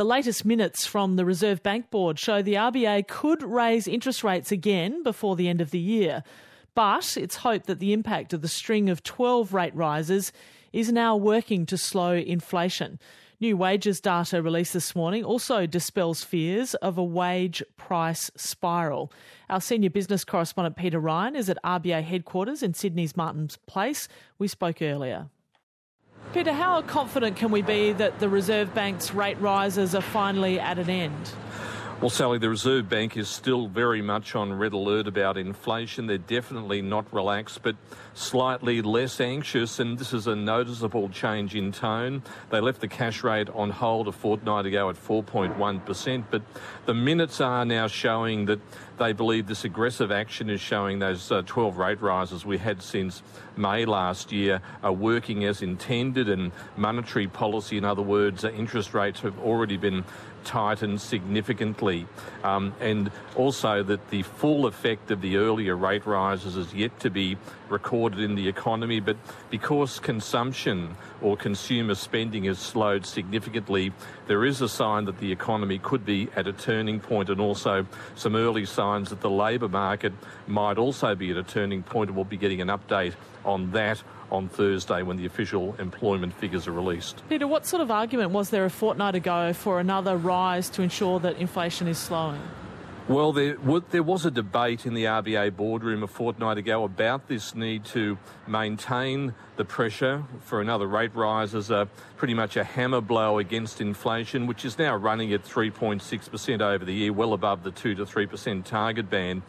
The latest minutes from the Reserve Bank Board show the RBA could raise interest rates again before the end of the year. But it's hoped that the impact of the string of 12 rate rises is now working to slow inflation. New wages data released this morning also dispels fears of a wage price spiral. Our senior business correspondent Peter Ryan is at RBA headquarters in Sydney's Martin's Place. We spoke earlier. Peter, how confident can we be that the Reserve Bank's rate rises are finally at an end? Well, Sally, the Reserve Bank is still very much on red alert about inflation. They're definitely not relaxed, but slightly less anxious, and this is a noticeable change in tone. They left the cash rate on hold a fortnight ago at 4.1%, but the minutes are now showing that they believe this aggressive action is showing those uh, 12 rate rises we had since May last year are working as intended, and monetary policy, in other words, uh, interest rates have already been tightened significantly, um, and also that the full effect of the earlier rate rises is yet to be recorded in the economy. But because consumption or consumer spending has slowed significantly, there is a sign that the economy could be at a turning point, and also some early signs that the labour market might also be at a turning point, we'll be getting an update on that on Thursday when the official employment figures are released. Peter, what sort of argument was there a fortnight ago for another rise to ensure that inflation is slowing? Well, there, there was a debate in the RBA boardroom a fortnight ago about this need to maintain the pressure for another rate rise as a pretty much a hammer blow against inflation, which is now running at 3.6% over the year, well above the 2 to 3% target band.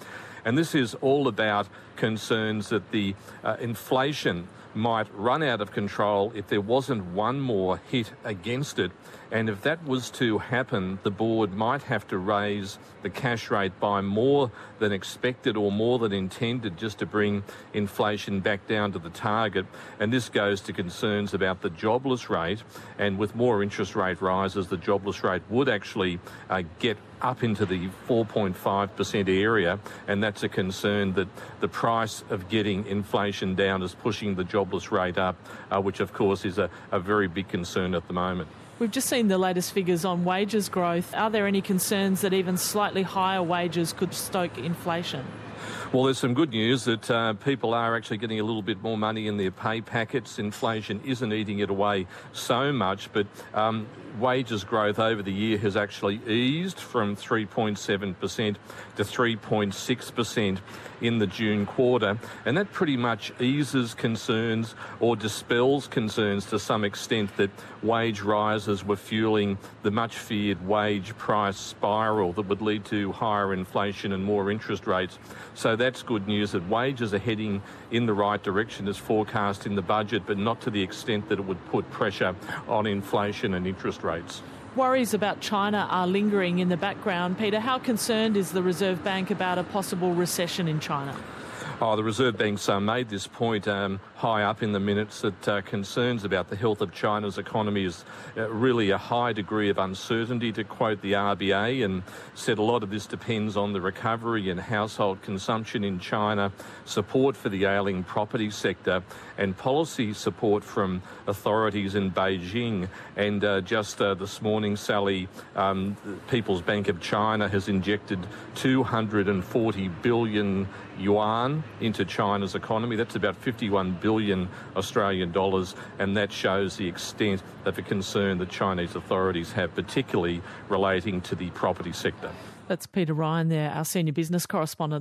And this is all about concerns that the uh, inflation might run out of control if there wasn't one more hit against it. And if that was to happen, the board might have to raise the cash rate by more than expected or more than intended just to bring inflation back down to the target. And this goes to concerns about the jobless rate. And with more interest rate rises, the jobless rate would actually uh, get up into the 4.5% area, and that's a concern that the price of getting inflation down is pushing the jobless rate up, uh, which of course is a, a very big concern at the moment. We've just seen the latest figures on wages growth. Are there any concerns that even slightly higher wages could stoke inflation? Well, there's some good news that uh, people are actually getting a little bit more money in their pay packets. Inflation isn't eating it away so much, but um, wages growth over the year has actually eased from 3.7% to 3.6% in the June quarter. And that pretty much eases concerns or dispels concerns to some extent that wage rises were fueling the much feared wage price spiral that would lead to higher inflation and more interest rates. So that's good news that wages are heading in the right direction as forecast in the budget, but not to the extent that it would put pressure on inflation and interest rates. Worries about China are lingering in the background. Peter, how concerned is the Reserve Bank about a possible recession in China? Oh, the Reserve Bank's uh, made this point um, high up in the minutes that uh, concerns about the health of China's economy is uh, really a high degree of uncertainty, to quote the RBA, and said a lot of this depends on the recovery in household consumption in China, support for the ailing property sector, and policy support from authorities in Beijing. And uh, just uh, this morning, Sally, um, People's Bank of China has injected 240 billion yuan into China's economy. That's about 51 billion Australian dollars, and that shows the extent of the concern that Chinese authorities have, particularly relating to the property sector. That's Peter Ryan there, our senior business correspondent.